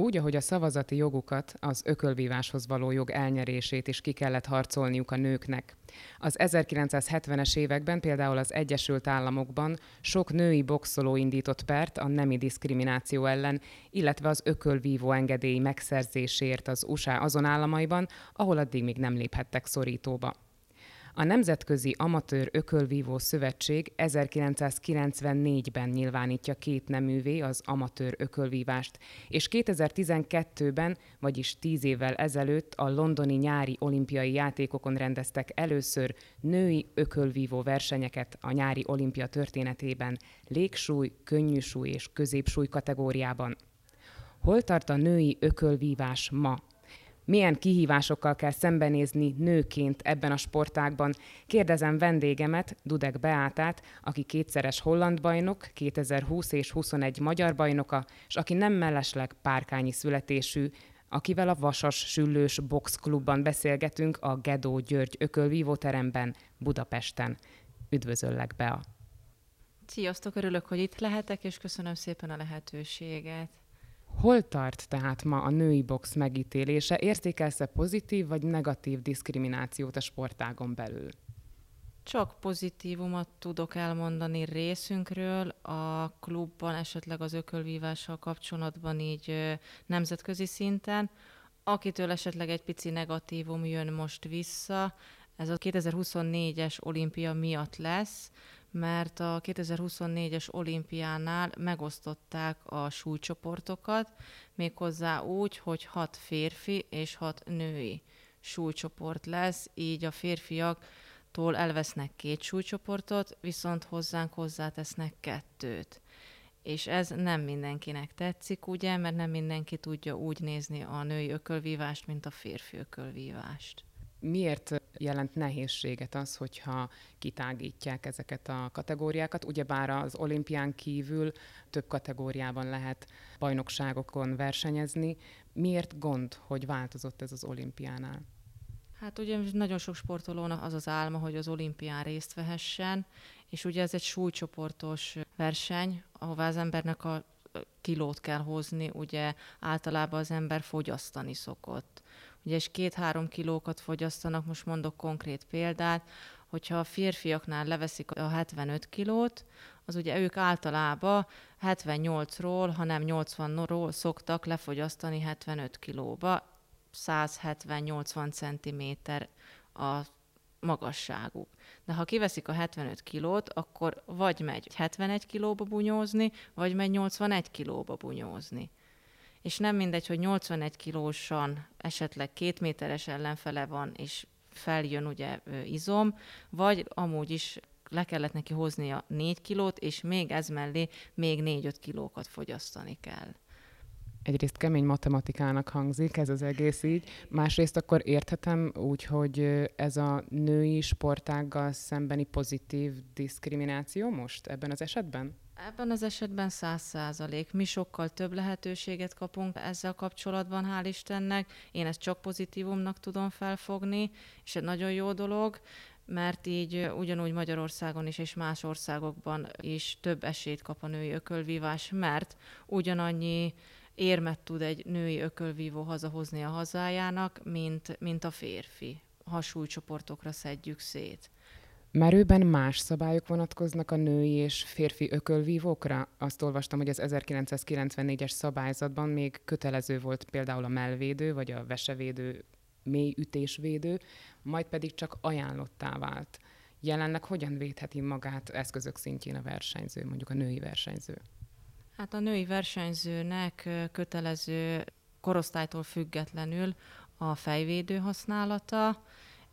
Úgy, ahogy a szavazati jogukat, az ökölvíváshoz való jog elnyerését is ki kellett harcolniuk a nőknek. Az 1970-es években például az Egyesült Államokban sok női boxoló indított pert a nemi diszkrimináció ellen, illetve az ökölvívó engedély megszerzésért az USA azon államaiban, ahol addig még nem léphettek szorítóba. A Nemzetközi Amatőr Ökölvívó Szövetség 1994-ben nyilvánítja két neművé az amatőr ökölvívást, és 2012-ben, vagyis tíz évvel ezelőtt a londoni nyári olimpiai játékokon rendeztek először női ökölvívó versenyeket a nyári olimpia történetében légsúly, könnyűsúly és középsúly kategóriában. Hol tart a női ökölvívás ma? Milyen kihívásokkal kell szembenézni nőként ebben a sportágban. Kérdezem vendégemet, Dudek Beátát, aki kétszeres holland bajnok, 2020 és 21 magyar bajnoka, és aki nem mellesleg párkányi születésű, akivel a Vasas Süllős Boxklubban beszélgetünk a Gedó György ökölvívó teremben Budapesten. Üdvözöllek, Bea! Sziasztok, örülök, hogy itt lehetek, és köszönöm szépen a lehetőséget. Hol tart tehát ma a női box megítélése? Értékelsz-e pozitív vagy negatív diszkriminációt a sportágon belül? Csak pozitívumot tudok elmondani részünkről. A klubban esetleg az ökölvívással kapcsolatban így nemzetközi szinten. Akitől esetleg egy pici negatívum jön most vissza, ez a 2024-es olimpia miatt lesz, mert a 2024-es olimpiánál megosztották a súlycsoportokat, méghozzá úgy, hogy hat férfi és hat női súlycsoport lesz, így a férfiaktól elvesznek két súlycsoportot, viszont hozzánk hozzátesznek kettőt. És ez nem mindenkinek tetszik, ugye, mert nem mindenki tudja úgy nézni a női ökölvívást, mint a férfi ökölvívást. Miért jelent nehézséget az, hogyha kitágítják ezeket a kategóriákat? Ugyebár az olimpián kívül több kategóriában lehet bajnokságokon versenyezni. Miért gond, hogy változott ez az olimpiánál? Hát ugye nagyon sok sportolónak az az álma, hogy az olimpián részt vehessen, és ugye ez egy súlycsoportos verseny, ahová az embernek a kilót kell hozni, ugye általában az ember fogyasztani szokott ugye és két-három kilókat fogyasztanak, most mondok konkrét példát, hogyha a férfiaknál leveszik a 75 kilót, az ugye ők általában 78-ról, ha nem 80-ról szoktak lefogyasztani 75 kilóba, 170-80 cm a magasságuk. De ha kiveszik a 75 kilót, akkor vagy megy 71 kilóba bunyózni, vagy megy 81 kilóba bunyózni és nem mindegy, hogy 81 kilósan esetleg két méteres ellenfele van, és feljön ugye izom, vagy amúgy is le kellett neki hoznia 4 kilót, és még ez mellé még 4-5 kilókat fogyasztani kell. Egyrészt kemény matematikának hangzik ez az egész így, másrészt akkor érthetem úgy, hogy ez a női sportággal szembeni pozitív diszkrimináció most ebben az esetben? Ebben az esetben száz százalék. Mi sokkal több lehetőséget kapunk ezzel kapcsolatban, hál' Istennek. Én ezt csak pozitívumnak tudom felfogni, és egy nagyon jó dolog, mert így ugyanúgy Magyarországon is és más országokban is több esélyt kap a női ökölvívás, mert ugyanannyi érmet tud egy női ökölvívó hazahozni a hazájának, mint, mint a férfi, ha súlycsoportokra szedjük szét. Merőben más szabályok vonatkoznak a női és férfi ökölvívókra? Azt olvastam, hogy az 1994-es szabályzatban még kötelező volt például a melvédő vagy a vesevédő mély ütésvédő, majd pedig csak ajánlottá vált. Jelenleg hogyan védheti magát eszközök szintjén a versenyző, mondjuk a női versenyző? Hát a női versenyzőnek kötelező korosztálytól függetlenül a fejvédő használata,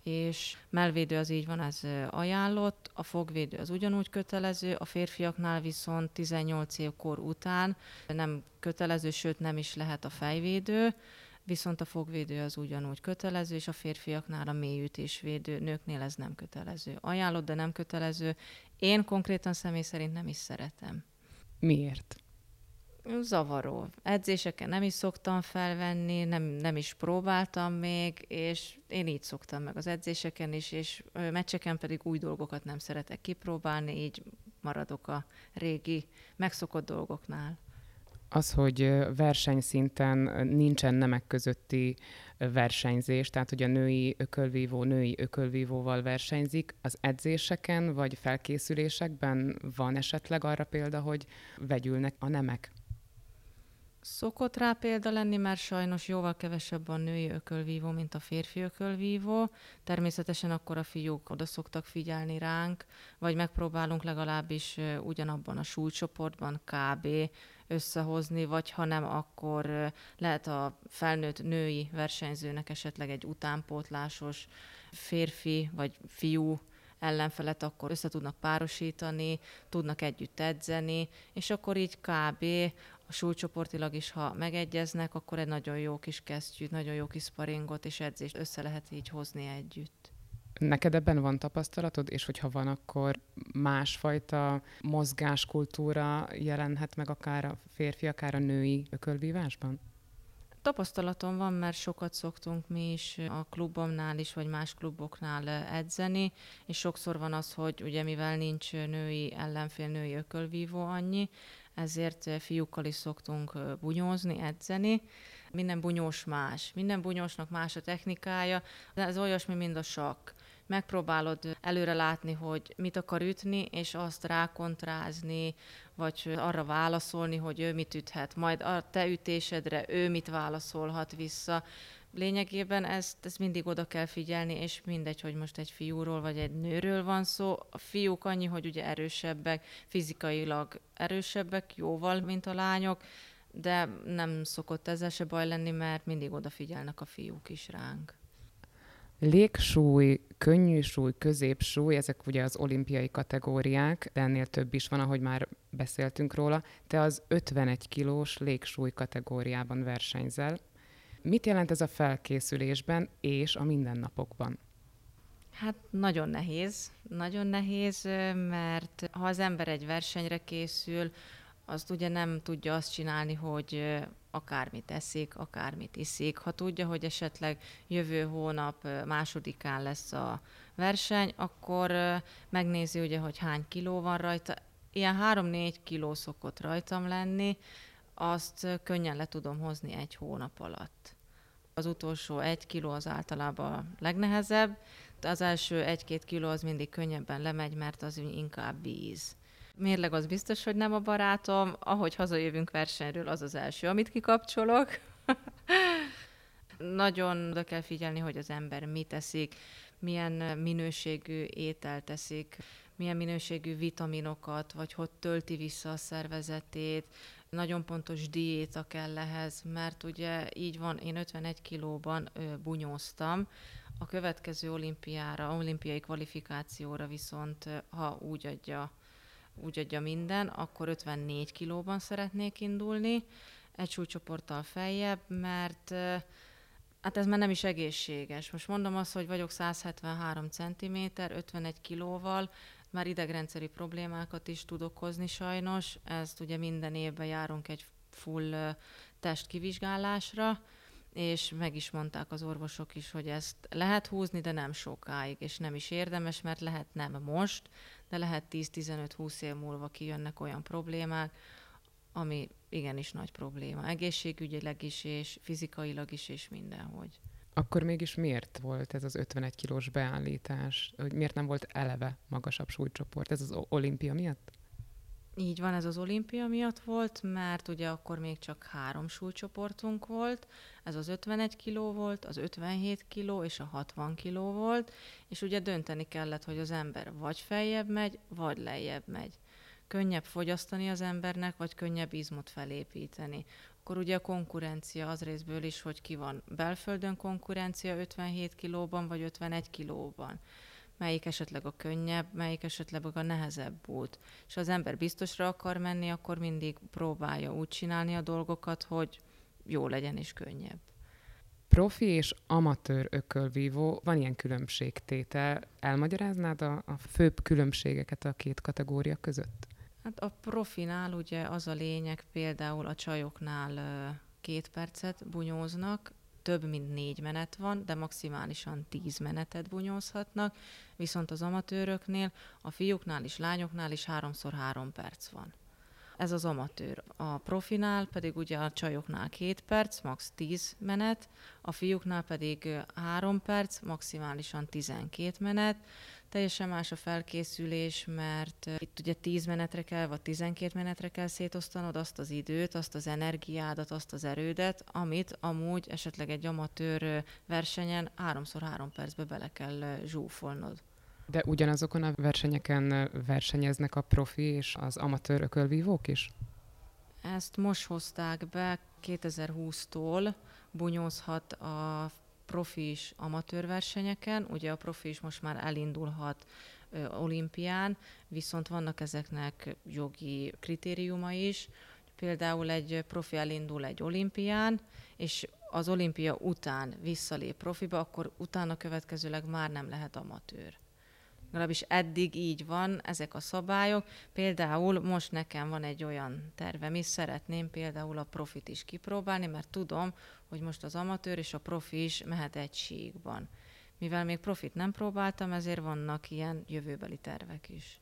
és melvédő az így van, ez ajánlott, a fogvédő az ugyanúgy kötelező, a férfiaknál viszont 18 év kor után nem kötelező, sőt nem is lehet a fejvédő, viszont a fogvédő az ugyanúgy kötelező, és a férfiaknál a mélyütésvédő, nőknél ez nem kötelező. Ajánlott, de nem kötelező. Én konkrétan személy szerint nem is szeretem. Miért? Zavaró. Edzéseken nem is szoktam felvenni, nem, nem is próbáltam még, és én így szoktam meg az edzéseken is, és meccseken pedig új dolgokat nem szeretek kipróbálni, így maradok a régi, megszokott dolgoknál. Az, hogy versenyszinten nincsen nemek közötti versenyzés, tehát hogy a női ökölvívó női ökölvívóval versenyzik, az edzéseken vagy felkészülésekben van esetleg arra példa, hogy vegyülnek a nemek? Szokott rá példa lenni, mert sajnos jóval kevesebb a női ökölvívó, mint a férfi ökölvívó. Természetesen akkor a fiúk oda szoktak figyelni ránk, vagy megpróbálunk legalábbis ugyanabban a súlycsoportban kb. összehozni, vagy ha nem, akkor lehet a felnőtt női versenyzőnek esetleg egy utánpótlásos férfi vagy fiú ellenfelet akkor össze tudnak párosítani, tudnak együtt edzeni, és akkor így kb a súlycsoportilag is, ha megegyeznek, akkor egy nagyon jó kis kesztyűt, nagyon jó kis sparingot és edzést össze lehet így hozni együtt. Neked ebben van tapasztalatod, és hogyha van, akkor másfajta mozgáskultúra jelenhet meg akár a férfi, akár a női ökölvívásban? Tapasztalatom van, mert sokat szoktunk mi is a klubomnál is, vagy más kluboknál edzeni, és sokszor van az, hogy ugye mivel nincs női ellenfél, női ökölvívó annyi, ezért fiúkkal is szoktunk bunyózni, edzeni. Minden bunyós más, minden bunyósnak más a technikája, de ez olyasmi, mint a sakk. Megpróbálod előre látni, hogy mit akar ütni, és azt rákontrázni, vagy arra válaszolni, hogy ő mit üthet. Majd a te ütésedre ő mit válaszolhat vissza lényegében ezt, ezt mindig oda kell figyelni, és mindegy, hogy most egy fiúról vagy egy nőről van szó. A fiúk annyi, hogy ugye erősebbek, fizikailag erősebbek, jóval, mint a lányok, de nem szokott ezzel se baj lenni, mert mindig odafigyelnek a fiúk is ránk. Légsúly, könnyű súly, középsúly, ezek ugye az olimpiai kategóriák, de ennél több is van, ahogy már beszéltünk róla. Te az 51 kilós légsúly kategóriában versenyzel. Mit jelent ez a felkészülésben és a mindennapokban? Hát nagyon nehéz, nagyon nehéz, mert ha az ember egy versenyre készül, azt ugye nem tudja azt csinálni, hogy akármit eszik, akármit iszik. Ha tudja, hogy esetleg jövő hónap másodikán lesz a verseny, akkor megnézi ugye, hogy hány kiló van rajta. Ilyen 3-4 kiló szokott rajtam lenni, azt könnyen le tudom hozni egy hónap alatt. Az utolsó egy kiló az általában a legnehezebb, de az első egy-két kiló az mindig könnyebben lemegy, mert az inkább víz. Mérleg az biztos, hogy nem a barátom, ahogy hazajövünk versenyről, az az első, amit kikapcsolok. Nagyon oda kell figyelni, hogy az ember mit teszik, milyen minőségű ételt teszik, milyen minőségű vitaminokat, vagy hogy tölti vissza a szervezetét, nagyon pontos diéta kell ehhez, mert ugye így van, én 51 kilóban bunyóztam, a következő olimpiára, olimpiai kvalifikációra viszont, ha úgy adja, úgy adja minden, akkor 54 kilóban szeretnék indulni, egy súlycsoporttal feljebb, mert hát ez már nem is egészséges. Most mondom azt, hogy vagyok 173 cm, 51 kilóval, már idegrendszeri problémákat is tud okozni sajnos. Ezt ugye minden évben járunk egy full testkivizsgálásra, és meg is mondták az orvosok is, hogy ezt lehet húzni, de nem sokáig, és nem is érdemes, mert lehet nem most, de lehet 10-15-20 év múlva kijönnek olyan problémák, ami igenis nagy probléma. Egészségügyileg is, és fizikailag is, és mindenhogy. Akkor mégis miért volt ez az 51 kilós beállítás? Miért nem volt eleve magasabb súlycsoport? Ez az olimpia miatt? Így van, ez az olimpia miatt volt, mert ugye akkor még csak három súlycsoportunk volt, ez az 51 kiló volt, az 57 kiló és a 60 kiló volt, és ugye dönteni kellett, hogy az ember vagy feljebb megy, vagy lejjebb megy. Könnyebb fogyasztani az embernek, vagy könnyebb izmot felépíteni akkor ugye a konkurencia az részből is, hogy ki van belföldön konkurencia 57 kilóban vagy 51 kilóban. Melyik esetleg a könnyebb, melyik esetleg a nehezebb út. És ha az ember biztosra akar menni, akkor mindig próbálja úgy csinálni a dolgokat, hogy jó legyen és könnyebb. Profi és amatőr ökölvívó, van ilyen különbségtétel. Elmagyaráznád a, a főbb különbségeket a két kategória között? Hát a profinál ugye az a lényeg, például a csajoknál két percet bunyóznak, több mint négy menet van, de maximálisan tíz menetet bunyózhatnak, viszont az amatőröknél, a fiúknál is, lányoknál is háromszor három perc van. Ez az amatőr. A profinál pedig ugye a csajoknál két perc, max. 10 menet, a fiúknál pedig 3 perc, maximálisan 12 menet. Teljesen más a felkészülés, mert itt ugye 10 menetre kell, vagy 12 menetre kell szétosztanod azt az időt, azt az energiádat, azt az erődet, amit amúgy esetleg egy amatőr versenyen 3x3 percbe bele kell zsúfolnod. De ugyanazokon a versenyeken versenyeznek a profi és az amatőr ökölvívók is? Ezt most hozták be 2020-tól, bunyózhat a profi is amatőr versenyeken, ugye a profi is most már elindulhat ö, olimpián, viszont vannak ezeknek jogi kritériuma is. Például egy profi elindul egy olimpián, és az olimpia után visszalép profiba, akkor utána következőleg már nem lehet amatőr legalábbis eddig így van, ezek a szabályok. Például most nekem van egy olyan tervem is, szeretném például a profit is kipróbálni, mert tudom, hogy most az amatőr és a profi is mehet egy síkban. Mivel még profit nem próbáltam, ezért vannak ilyen jövőbeli tervek is.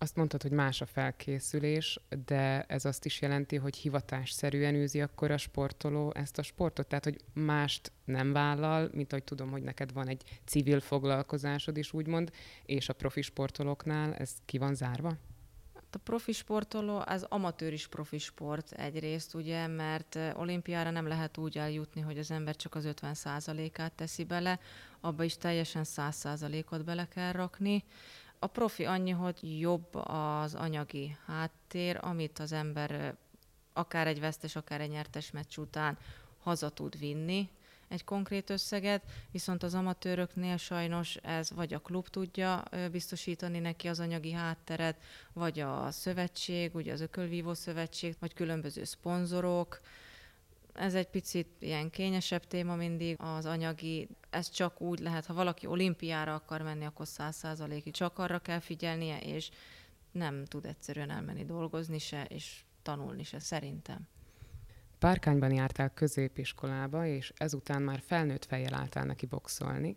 Azt mondtad, hogy más a felkészülés, de ez azt is jelenti, hogy hivatásszerűen űzi akkor a sportoló ezt a sportot? Tehát, hogy mást nem vállal, mint ahogy tudom, hogy neked van egy civil foglalkozásod is, úgymond, és a profi sportolóknál ez ki van zárva? A profi sportoló, az amatőr is profi sport egyrészt, ugye, mert olimpiára nem lehet úgy eljutni, hogy az ember csak az 50%-át teszi bele, abba is teljesen 100%-ot bele kell rakni. A profi annyi, hogy jobb az anyagi háttér, amit az ember akár egy vesztes, akár egy nyertes meccs után haza tud vinni egy konkrét összeget, viszont az amatőröknél sajnos ez vagy a klub tudja biztosítani neki az anyagi hátteret, vagy a szövetség, ugye az Ökölvívó Szövetség, vagy különböző szponzorok, ez egy picit ilyen kényesebb téma mindig, az anyagi, ez csak úgy lehet, ha valaki olimpiára akar menni, akkor száz százalékig csak arra kell figyelnie, és nem tud egyszerűen elmenni dolgozni se, és tanulni se, szerintem. Párkányban jártál középiskolába, és ezután már felnőtt fejjel álltál neki boxolni.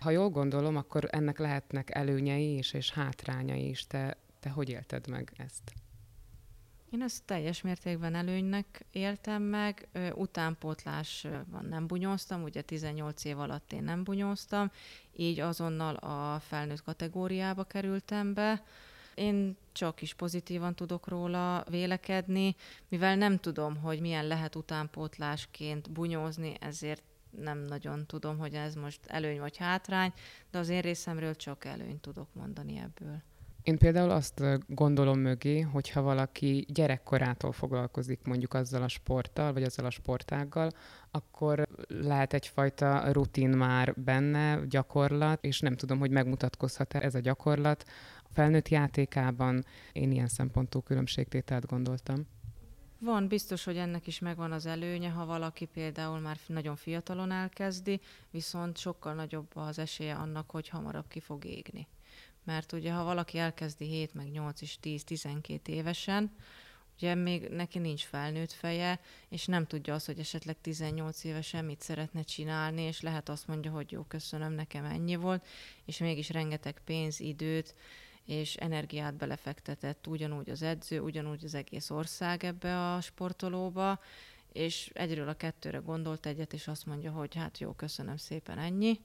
Ha jól gondolom, akkor ennek lehetnek előnyei is, és hátrányai is. Te, te hogy élted meg ezt? Én ezt teljes mértékben előnynek éltem meg, utánpótlásban nem bunyóztam, ugye 18 év alatt én nem bunyóztam, így azonnal a felnőtt kategóriába kerültem be. Én csak is pozitívan tudok róla vélekedni, mivel nem tudom, hogy milyen lehet utánpótlásként bunyózni, ezért nem nagyon tudom, hogy ez most előny vagy hátrány, de az én részemről csak előnyt tudok mondani ebből. Én például azt gondolom mögé, hogyha valaki gyerekkorától foglalkozik mondjuk azzal a sporttal, vagy azzal a sportággal, akkor lehet egyfajta rutin már benne, gyakorlat, és nem tudom, hogy megmutatkozhat-e ez a gyakorlat felnőtt játékában. Én ilyen szempontú különbségtételt gondoltam. Van, biztos, hogy ennek is megvan az előnye, ha valaki például már nagyon fiatalon elkezdi, viszont sokkal nagyobb az esélye annak, hogy hamarabb ki fog égni mert ugye ha valaki elkezdi 7, meg 8 és 10-12 évesen, ugye még neki nincs felnőtt feje, és nem tudja azt, hogy esetleg 18 évesen mit szeretne csinálni, és lehet azt mondja, hogy jó, köszönöm, nekem ennyi volt, és mégis rengeteg pénz, időt és energiát belefektetett ugyanúgy az edző, ugyanúgy az egész ország ebbe a sportolóba, és egyről a kettőre gondolt egyet, és azt mondja, hogy hát jó, köszönöm szépen, ennyi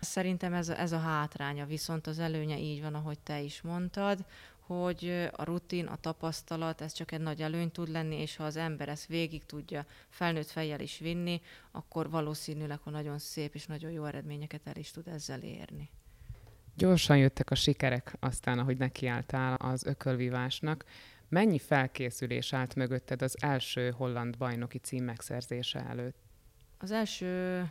Szerintem ez a, ez a hátránya, viszont az előnye így van, ahogy te is mondtad, hogy a rutin, a tapasztalat, ez csak egy nagy előny tud lenni, és ha az ember ezt végig tudja felnőtt fejjel is vinni, akkor valószínűleg, hogy nagyon szép és nagyon jó eredményeket el is tud ezzel érni. Gyorsan jöttek a sikerek aztán, ahogy nekiálltál az ökölvívásnak. Mennyi felkészülés állt mögötted az első holland bajnoki cím megszerzése előtt? Az első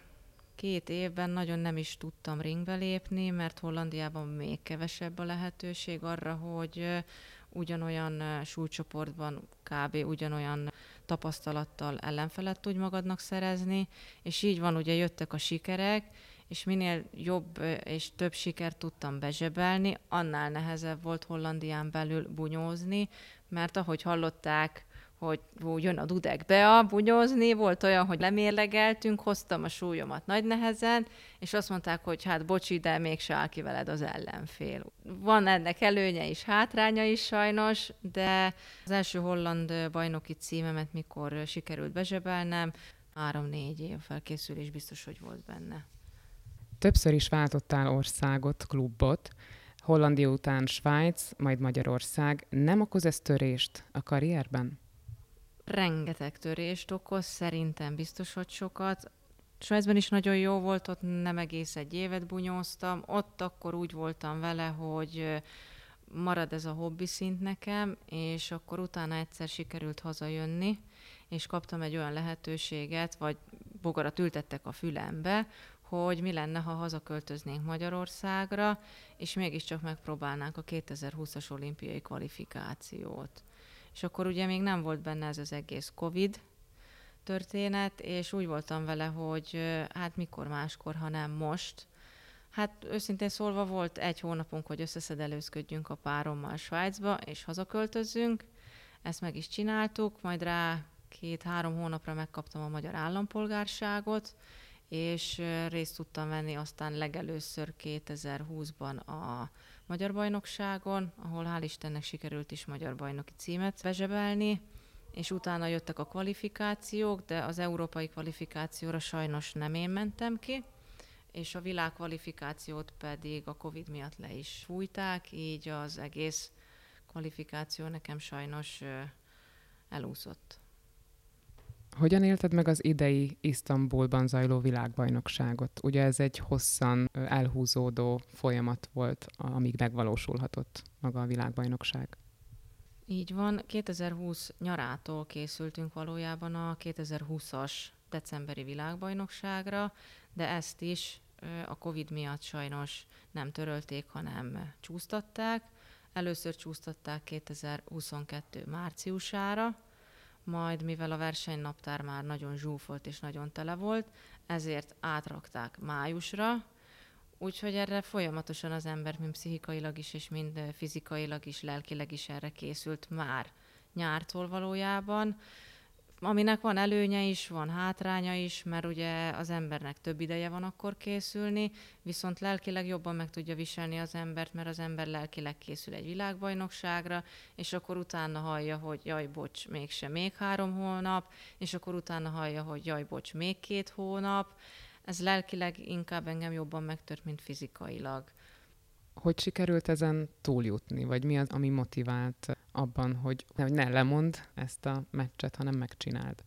két évben nagyon nem is tudtam ringbe lépni, mert Hollandiában még kevesebb a lehetőség arra, hogy ugyanolyan súlycsoportban kb. ugyanolyan tapasztalattal ellenfelet tudj magadnak szerezni, és így van, ugye jöttek a sikerek, és minél jobb és több sikert tudtam bezsebelni, annál nehezebb volt Hollandián belül bunyózni, mert ahogy hallották, hogy jön a Dudek Bea bunyozni, volt olyan, hogy lemérlegeltünk, hoztam a súlyomat nagy nehezen, és azt mondták, hogy hát bocsi, de mégse áll ki veled az ellenfél. Van ennek előnye is, hátránya is sajnos, de az első holland bajnoki címemet mikor sikerült bezsebelnem, három-négy év felkészülés biztos, hogy volt benne. Többször is váltottál országot, klubot, Hollandia után Svájc, majd Magyarország. Nem okoz ez törést a karrierben? rengeteg törést okoz, szerintem biztos, hogy sokat. Svájcban is nagyon jó volt, ott nem egész egy évet bunyóztam. Ott akkor úgy voltam vele, hogy marad ez a hobbi szint nekem, és akkor utána egyszer sikerült hazajönni, és kaptam egy olyan lehetőséget, vagy bogarat ültettek a fülembe, hogy mi lenne, ha hazaköltöznénk Magyarországra, és mégiscsak megpróbálnánk a 2020-as olimpiai kvalifikációt és akkor ugye még nem volt benne ez az egész Covid történet, és úgy voltam vele, hogy hát mikor máskor, ha nem most. Hát őszintén szólva volt egy hónapunk, hogy összeszedelőzködjünk a párommal Svájcba, és hazaköltözzünk. Ezt meg is csináltuk, majd rá két-három hónapra megkaptam a magyar állampolgárságot, és részt tudtam venni aztán legelőször 2020-ban a magyar bajnokságon, ahol hál' Istennek sikerült is magyar bajnoki címet bezsebelni, és utána jöttek a kvalifikációk, de az európai kvalifikációra sajnos nem én mentem ki, és a világ kvalifikációt pedig a Covid miatt le is fújták, így az egész kvalifikáció nekem sajnos elúszott. Hogyan élted meg az idei Isztambulban zajló világbajnokságot? Ugye ez egy hosszan elhúzódó folyamat volt, amíg megvalósulhatott maga a világbajnokság. Így van. 2020 nyarától készültünk valójában a 2020-as decemberi világbajnokságra, de ezt is a Covid miatt sajnos nem törölték, hanem csúsztatták. Először csúsztatták 2022 márciusára, majd mivel a versenynaptár már nagyon zsúfolt és nagyon tele volt, ezért átrakták májusra, úgyhogy erre folyamatosan az ember mind pszichikailag is, és mind fizikailag is, lelkileg is erre készült már nyártól valójában aminek van előnye is, van hátránya is, mert ugye az embernek több ideje van akkor készülni, viszont lelkileg jobban meg tudja viselni az embert, mert az ember lelkileg készül egy világbajnokságra, és akkor utána hallja, hogy jaj, bocs, mégse még három hónap, és akkor utána hallja, hogy jaj, bocs, még két hónap. Ez lelkileg inkább engem jobban megtört, mint fizikailag. Hogy sikerült ezen túljutni, vagy mi az, ami motivált abban, hogy, ne lemond ezt a meccset, hanem megcsináld?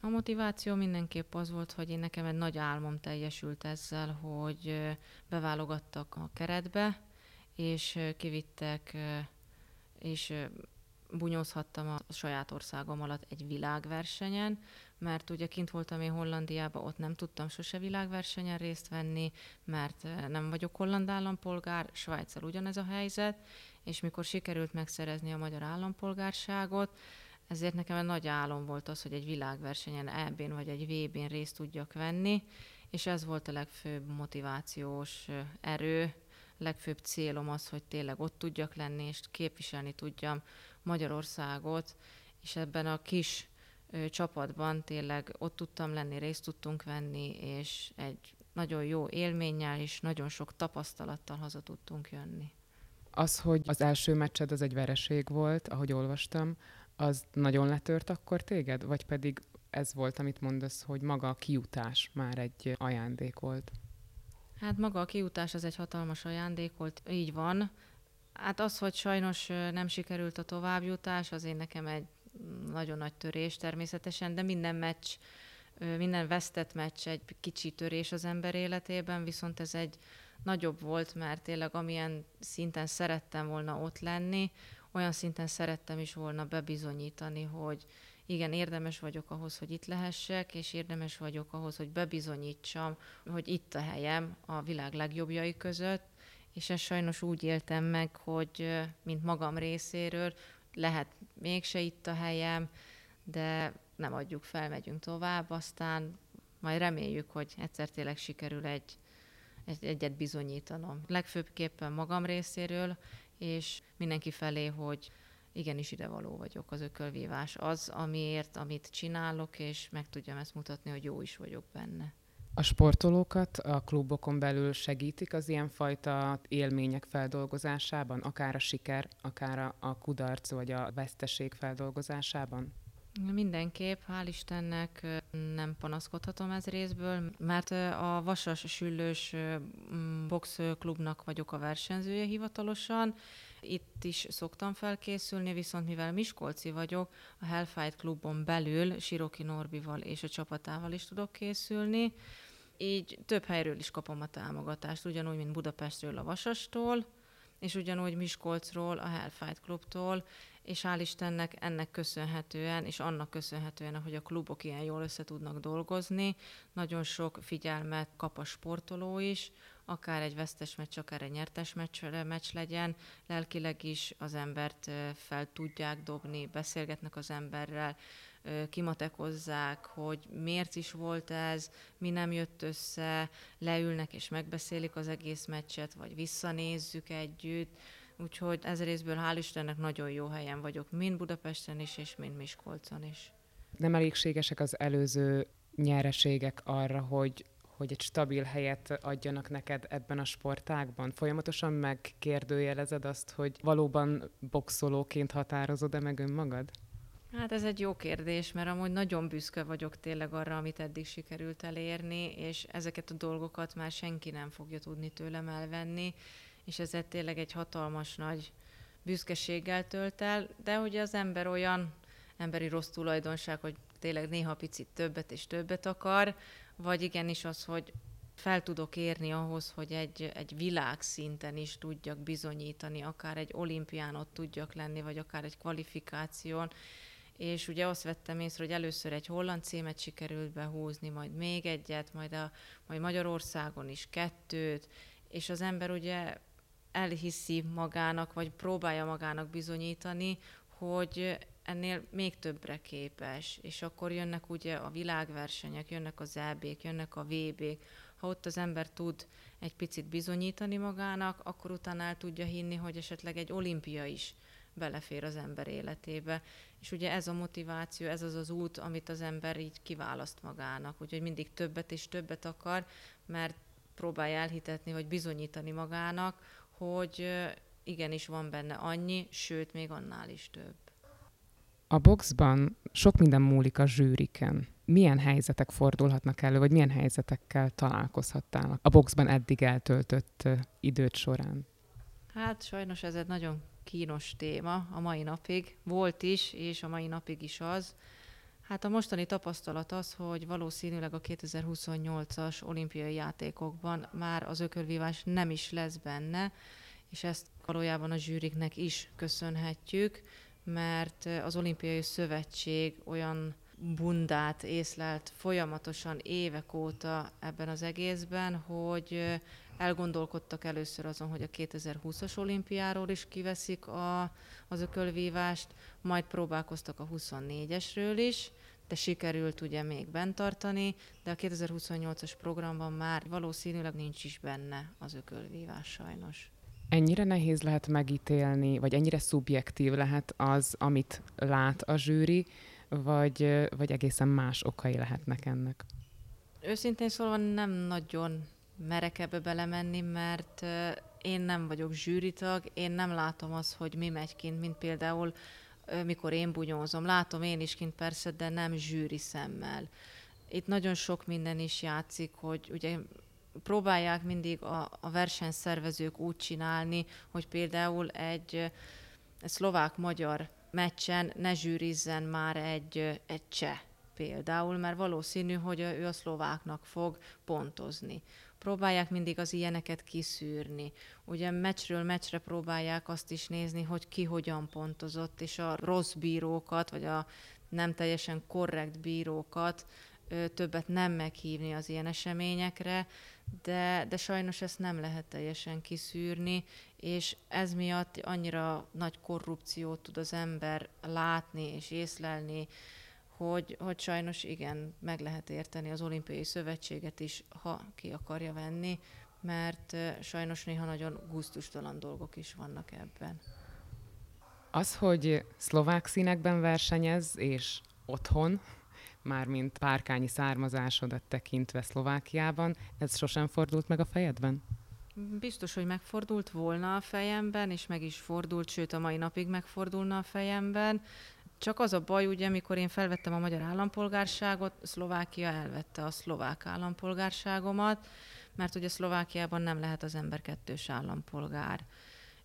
A motiváció mindenképp az volt, hogy én nekem egy nagy álmom teljesült ezzel, hogy beválogattak a keretbe, és kivittek, és bunyózhattam a saját országom alatt egy világversenyen, mert ugye kint voltam én Hollandiában, ott nem tudtam sose világversenyen részt venni, mert nem vagyok holland állampolgár, Svájccal ugyanez a helyzet, és mikor sikerült megszerezni a magyar állampolgárságot, ezért nekem egy nagy álom volt az, hogy egy világversenyen, EB-n vagy egy VB-n részt tudjak venni, és ez volt a legfőbb motivációs erő, legfőbb célom az, hogy tényleg ott tudjak lenni, és képviselni tudjam Magyarországot, és ebben a kis csapatban tényleg ott tudtam lenni, részt tudtunk venni, és egy nagyon jó élménnyel és nagyon sok tapasztalattal haza tudtunk jönni. Az, hogy az első meccsed az egy vereség volt, ahogy olvastam, az nagyon letört akkor téged? Vagy pedig ez volt, amit mondasz, hogy maga a kiutás már egy ajándék volt? Hát maga a kiutás az egy hatalmas ajándék volt, így van. Hát az, hogy sajnos nem sikerült a továbbjutás, azért nekem egy nagyon nagy törés természetesen, de minden meccs, minden vesztett meccs egy kicsi törés az ember életében, viszont ez egy nagyobb volt, mert tényleg amilyen szinten szerettem volna ott lenni, olyan szinten szerettem is volna bebizonyítani, hogy igen, érdemes vagyok ahhoz, hogy itt lehessek, és érdemes vagyok ahhoz, hogy bebizonyítsam, hogy itt a helyem a világ legjobbjai között, és ezt sajnos úgy éltem meg, hogy mint magam részéről, lehet mégse itt a helyem, de nem adjuk fel, megyünk tovább, aztán majd reméljük, hogy egyszer tényleg sikerül egy, egy, egyet bizonyítanom. Legfőbbképpen magam részéről, és mindenki felé, hogy igenis idevaló vagyok az ökölvívás. Az, amiért, amit csinálok, és meg tudjam ezt mutatni, hogy jó is vagyok benne. A sportolókat a klubokon belül segítik az ilyenfajta élmények feldolgozásában, akár a siker, akár a kudarc vagy a veszteség feldolgozásában? Mindenképp, hál' Istennek nem panaszkodhatom ez részből, mert a Vasas Süllős boxklubnak vagyok a versenyzője hivatalosan, itt is szoktam felkészülni, viszont mivel Miskolci vagyok, a Hellfight klubon belül Siroki Norbival és a csapatával is tudok készülni, így több helyről is kapom a támogatást, ugyanúgy, mint Budapestről a Vasastól, és ugyanúgy Miskolcról, a Hellfight klubtól, és hál' Istennek ennek köszönhetően, és annak köszönhetően, hogy a klubok ilyen jól össze tudnak dolgozni, nagyon sok figyelmet kap a sportoló is, akár egy vesztes meccs, akár egy nyertes meccs, meccs legyen, lelkileg is az embert fel tudják dobni, beszélgetnek az emberrel, kimatekozzák, hogy miért is volt ez, mi nem jött össze, leülnek és megbeszélik az egész meccset, vagy visszanézzük együtt. Úgyhogy ez részből hál' Istennek nagyon jó helyen vagyok, mind Budapesten is, és mind Miskolcon is. Nem elégségesek az előző nyereségek arra, hogy hogy egy stabil helyet adjanak neked ebben a sportágban? Folyamatosan megkérdőjelezed azt, hogy valóban boxolóként határozod-e meg önmagad? Hát ez egy jó kérdés, mert amúgy nagyon büszke vagyok tényleg arra, amit eddig sikerült elérni, és ezeket a dolgokat már senki nem fogja tudni tőlem elvenni, és ez tényleg egy hatalmas nagy büszkeséggel tölt el, de ugye az ember olyan emberi rossz tulajdonság, hogy tényleg néha picit többet és többet akar, vagy igenis az, hogy fel tudok érni ahhoz, hogy egy, egy világszinten is tudjak bizonyítani, akár egy olimpián ott tudjak lenni, vagy akár egy kvalifikáción, és ugye azt vettem észre, hogy először egy holland címet sikerült behúzni, majd még egyet, majd, a, majd Magyarországon is kettőt, és az ember ugye elhiszi magának, vagy próbálja magának bizonyítani, hogy ennél még többre képes, és akkor jönnek ugye a világversenyek, jönnek az EB-k, jönnek a VB-k. Ha ott az ember tud egy picit bizonyítani magának, akkor utána el tudja hinni, hogy esetleg egy olimpia is belefér az ember életébe. És ugye ez a motiváció, ez az az út, amit az ember így kiválaszt magának, úgyhogy mindig többet és többet akar, mert próbálja elhitetni, vagy bizonyítani magának, hogy igenis van benne annyi, sőt, még annál is több. A boxban sok minden múlik a zsűriken. Milyen helyzetek fordulhatnak elő, vagy milyen helyzetekkel találkozhattál a boxban eddig eltöltött időt során? Hát sajnos ez egy nagyon kínos téma a mai napig. Volt is, és a mai napig is az. Hát a mostani tapasztalat az, hogy valószínűleg a 2028-as olimpiai játékokban már az ökölvívás nem is lesz benne, és ezt valójában a zsűriknek is köszönhetjük, mert az olimpiai szövetség olyan bundát észlelt folyamatosan évek óta ebben az egészben, hogy elgondolkodtak először azon, hogy a 2020-as olimpiáról is kiveszik a, az ökölvívást, majd próbálkoztak a 24-esről is, de sikerült ugye még bent tartani, de a 2028-as programban már valószínűleg nincs is benne az ökölvívás sajnos. Ennyire nehéz lehet megítélni, vagy ennyire szubjektív lehet az, amit lát a zsűri, vagy, vagy egészen más okai lehetnek ennek? Őszintén szólva nem nagyon merek ebbe belemenni, mert én nem vagyok zsűritag, én nem látom azt, hogy mi megy kint, mint például mikor én bunyózom. Látom én is kint persze, de nem zsűri szemmel. Itt nagyon sok minden is játszik, hogy ugye próbálják mindig a, a versenyszervezők úgy csinálni, hogy például egy, egy szlovák-magyar meccsen ne zsűrizzen már egy, egy cseh például, mert valószínű, hogy ő a szlováknak fog pontozni. Próbálják mindig az ilyeneket kiszűrni. Ugye meccsről meccsre próbálják azt is nézni, hogy ki hogyan pontozott, és a rossz bírókat, vagy a nem teljesen korrekt bírókat többet nem meghívni az ilyen eseményekre, de, de sajnos ezt nem lehet teljesen kiszűrni, és ez miatt annyira nagy korrupciót tud az ember látni és észlelni, hogy, hogy sajnos igen, meg lehet érteni az olimpiai szövetséget is, ha ki akarja venni, mert sajnos néha nagyon gusztustalan dolgok is vannak ebben. Az, hogy szlovák színekben versenyez, és otthon, mármint párkányi származásodat tekintve Szlovákiában, ez sosem fordult meg a fejedben? Biztos, hogy megfordult volna a fejemben, és meg is fordult, sőt a mai napig megfordulna a fejemben. Csak az a baj, ugye, amikor én felvettem a magyar állampolgárságot, Szlovákia elvette a szlovák állampolgárságomat, mert ugye Szlovákiában nem lehet az ember kettős állampolgár.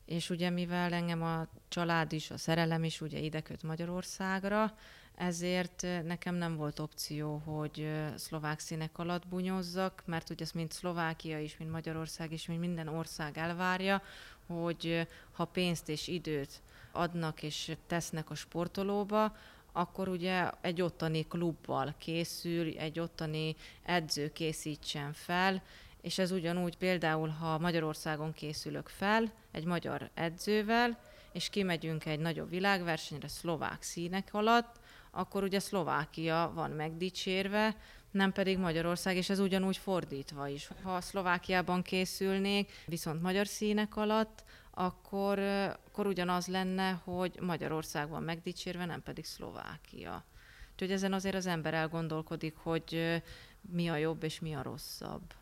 És ugye mivel engem a család is, a szerelem is ugye ide köt Magyarországra, ezért nekem nem volt opció, hogy szlovák színek alatt bunyozzak, mert ugye ezt mind Szlovákia is, mind Magyarország is, mind minden ország elvárja, hogy ha pénzt és időt adnak és tesznek a sportolóba, akkor ugye egy ottani klubbal készül, egy ottani edző készítsen fel, és ez ugyanúgy például, ha Magyarországon készülök fel egy magyar edzővel, és kimegyünk egy nagyobb világversenyre szlovák színek alatt, akkor ugye Szlovákia van megdicsérve, nem pedig Magyarország, és ez ugyanúgy fordítva is. Ha Szlovákiában készülnék, viszont magyar színek alatt, akkor, akkor ugyanaz lenne, hogy Magyarország van megdicsérve, nem pedig Szlovákia. Úgyhogy ezen azért az ember elgondolkodik, hogy mi a jobb és mi a rosszabb.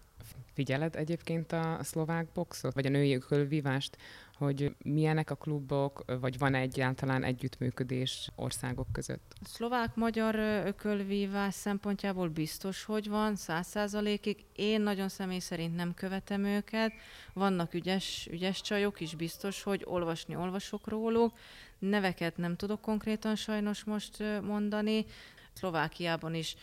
Figyeled egyébként a szlovák boxot, vagy a női ökölvívást, hogy milyenek a klubok, vagy van egyáltalán együttműködés országok között? Szlovák-magyar ökölvívás szempontjából biztos, hogy van, száz százalékig. Én nagyon személy szerint nem követem őket. Vannak ügyes, ügyes csajok is biztos, hogy olvasni olvasok róluk. Neveket nem tudok konkrétan sajnos most mondani. Szlovákiában is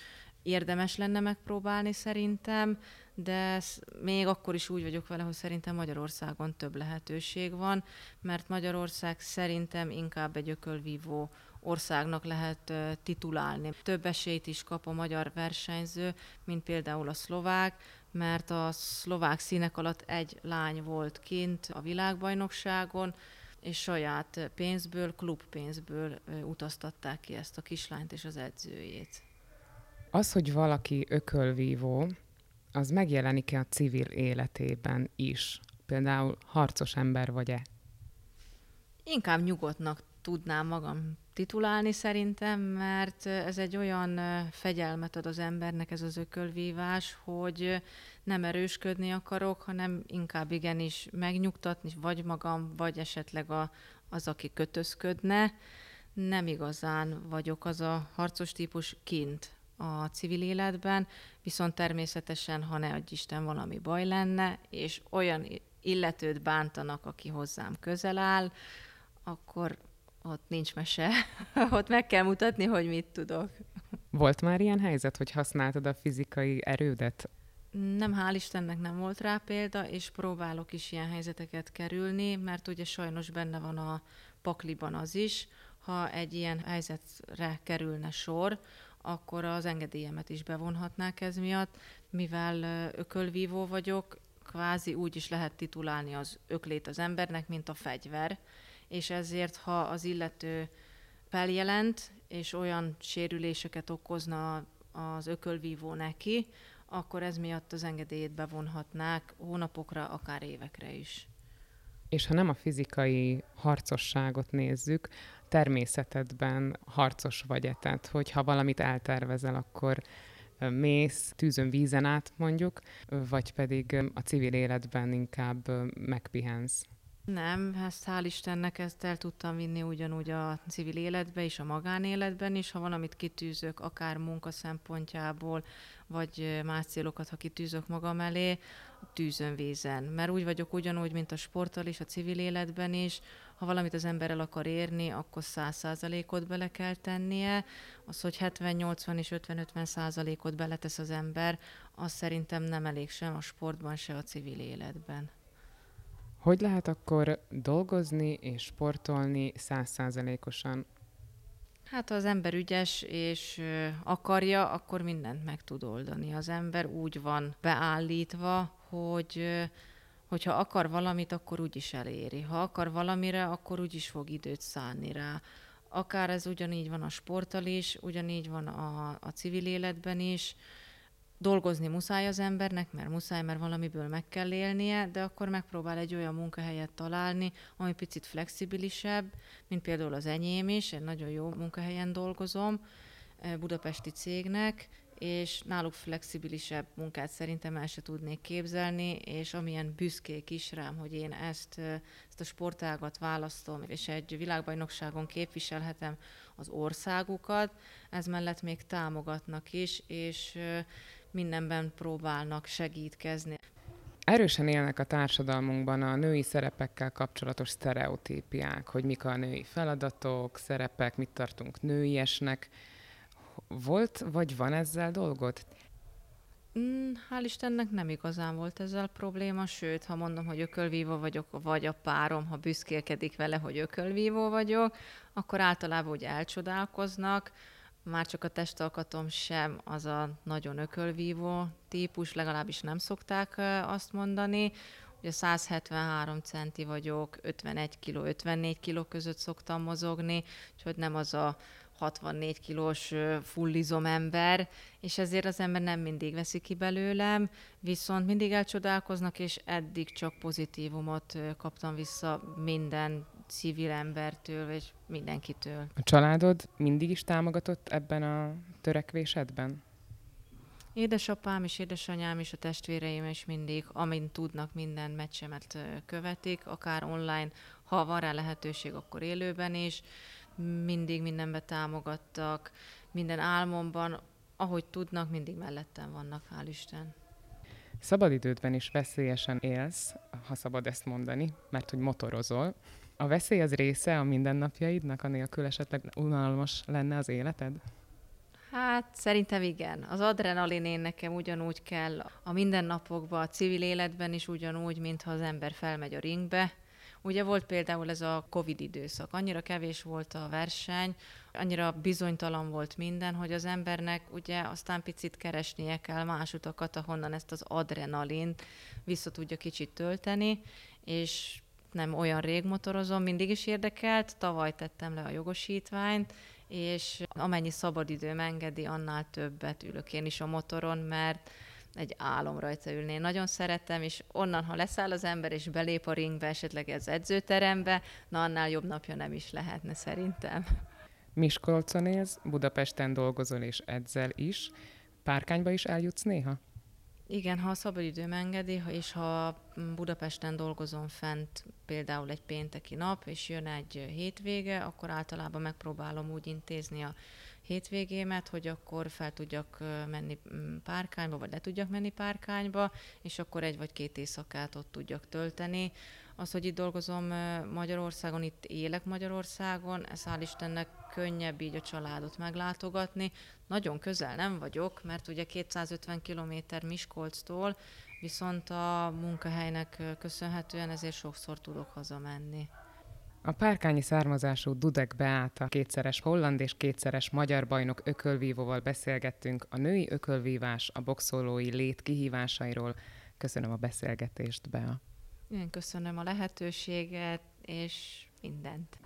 érdemes lenne megpróbálni szerintem de még akkor is úgy vagyok vele, hogy szerintem Magyarországon több lehetőség van, mert Magyarország szerintem inkább egy ökölvívó országnak lehet titulálni. Több esélyt is kap a magyar versenyző, mint például a szlovák, mert a szlovák színek alatt egy lány volt kint a világbajnokságon, és saját pénzből, klubpénzből utaztatták ki ezt a kislányt és az edzőjét. Az, hogy valaki ökölvívó, az megjelenik-e a civil életében is? Például harcos ember vagy-e? Inkább nyugodtnak tudnám magam titulálni szerintem, mert ez egy olyan fegyelmet ad az embernek ez az ökölvívás, hogy nem erősködni akarok, hanem inkább igenis megnyugtatni, vagy magam, vagy esetleg a, az, aki kötözködne. Nem igazán vagyok az a harcos típus kint a civil életben, viszont természetesen, ha ne adj Isten valami baj lenne, és olyan illetőt bántanak, aki hozzám közel áll, akkor ott nincs mese. ott meg kell mutatni, hogy mit tudok. Volt már ilyen helyzet, hogy használtad a fizikai erődet? Nem, hál' Istennek nem volt rá példa, és próbálok is ilyen helyzeteket kerülni, mert ugye sajnos benne van a pakliban az is, ha egy ilyen helyzetre kerülne sor, akkor az engedélyemet is bevonhatnák ez miatt, mivel ökölvívó vagyok, kvázi úgy is lehet titulálni az öklét az embernek, mint a fegyver, és ezért, ha az illető feljelent, és olyan sérüléseket okozna az ökölvívó neki, akkor ez miatt az engedélyét bevonhatnák hónapokra, akár évekre is. És ha nem a fizikai harcosságot nézzük, természetedben harcos vagy-e? Tehát, hogyha valamit eltervezel, akkor mész tűzön vízen át mondjuk, vagy pedig a civil életben inkább megpihensz? Nem, ezt hál' Istennek ezt el tudtam vinni ugyanúgy a civil életbe és a magánéletben is. Ha valamit kitűzök, akár munka szempontjából, vagy más célokat, ha kitűzök magam elé, tűzön vízen. Mert úgy vagyok ugyanúgy, mint a sporttal is, a civil életben is, ha valamit az ember el akar érni, akkor 100 százalékot bele kell tennie. Az, hogy 70-80 és 50-50 százalékot beletesz az ember, az szerintem nem elég sem a sportban, se a civil életben. Hogy lehet akkor dolgozni és sportolni százszázalékosan? Hát ha az ember ügyes és akarja, akkor mindent meg tud oldani. Az ember úgy van beállítva, hogy hogyha akar valamit, akkor úgy is eléri. Ha akar valamire, akkor úgy is fog időt szánni rá. Akár ez ugyanígy van a sporttal is, ugyanígy van a, a civil életben is. dolgozni muszáj az embernek, mert muszáj, mert valamiből meg kell élnie, de akkor megpróbál egy olyan munkahelyet találni, ami picit flexibilisebb, mint például az enyém is, egy nagyon jó munkahelyen dolgozom, budapesti cégnek, és náluk flexibilisebb munkát szerintem el se tudnék képzelni, és amilyen büszkék is rám, hogy én ezt, ezt a sportágat választom, és egy világbajnokságon képviselhetem az országukat, ez mellett még támogatnak is, és mindenben próbálnak segítkezni. Erősen élnek a társadalmunkban a női szerepekkel kapcsolatos sztereotípiák, hogy mik a női feladatok, szerepek, mit tartunk nőiesnek. Volt vagy van ezzel dolgot? Mm, hál' Istennek nem igazán volt ezzel probléma, sőt, ha mondom, hogy ökölvívó vagyok, vagy a párom, ha büszkélkedik vele, hogy ökölvívó vagyok, akkor általában úgy elcsodálkoznak, már csak a testalkatom sem az a nagyon ökölvívó típus, legalábbis nem szokták azt mondani. Ugye 173 centi vagyok, 51 kg, 54 kg között szoktam mozogni, úgyhogy nem az a 64 kilós fullizom ember, és ezért az ember nem mindig veszi ki belőlem, viszont mindig elcsodálkoznak, és eddig csak pozitívumot kaptam vissza minden civil embertől, vagy mindenkitől. A családod mindig is támogatott ebben a törekvésedben? Édesapám és édesanyám és a testvéreim is mindig, amint tudnak, minden meccsemet követik, akár online, ha van rá lehetőség, akkor élőben is. Mindig mindenbe támogattak, minden álmomban, ahogy tudnak, mindig mellettem vannak, hál' Isten. Szabadidődben is veszélyesen élsz, ha szabad ezt mondani, mert hogy motorozol. A veszély az része a mindennapjaidnak, anélkül esetleg unalmas lenne az életed? Hát szerintem igen. Az adrenalin én nekem ugyanúgy kell a mindennapokban, a civil életben is ugyanúgy, mintha az ember felmegy a ringbe. Ugye volt például ez a Covid időszak, annyira kevés volt a verseny, annyira bizonytalan volt minden, hogy az embernek ugye aztán picit keresnie kell más utakat, ahonnan ezt az adrenalin vissza tudja kicsit tölteni, és nem olyan rég motorozom, mindig is érdekelt, tavaly tettem le a jogosítványt, és amennyi szabadidőm engedi, annál többet ülök én is a motoron, mert egy álom rajta ülni. Én nagyon szeretem, és onnan, ha leszáll az ember, és belép a ringbe, esetleg az edzőterembe, na annál jobb napja nem is lehetne szerintem. Miskolcon élsz, Budapesten dolgozol és edzel is. Párkányba is eljutsz néha? Igen, ha a szabadidőm engedi, és ha Budapesten dolgozom fent például egy pénteki nap, és jön egy hétvége, akkor általában megpróbálom úgy intézni a hétvégémet, hogy akkor fel tudjak menni párkányba, vagy le tudjak menni párkányba, és akkor egy vagy két éjszakát ott tudjak tölteni. Az, hogy itt dolgozom Magyarországon, itt élek Magyarországon, ez hál' Istennek könnyebb így a családot meglátogatni. Nagyon közel nem vagyok, mert ugye 250 km Miskolctól, viszont a munkahelynek köszönhetően ezért sokszor tudok hazamenni. A párkányi származású Dudek Beáta kétszeres holland és kétszeres magyar bajnok ökölvívóval beszélgettünk a női ökölvívás, a boxolói lét kihívásairól. Köszönöm a beszélgetést, Bea. Én köszönöm a lehetőséget, és mindent.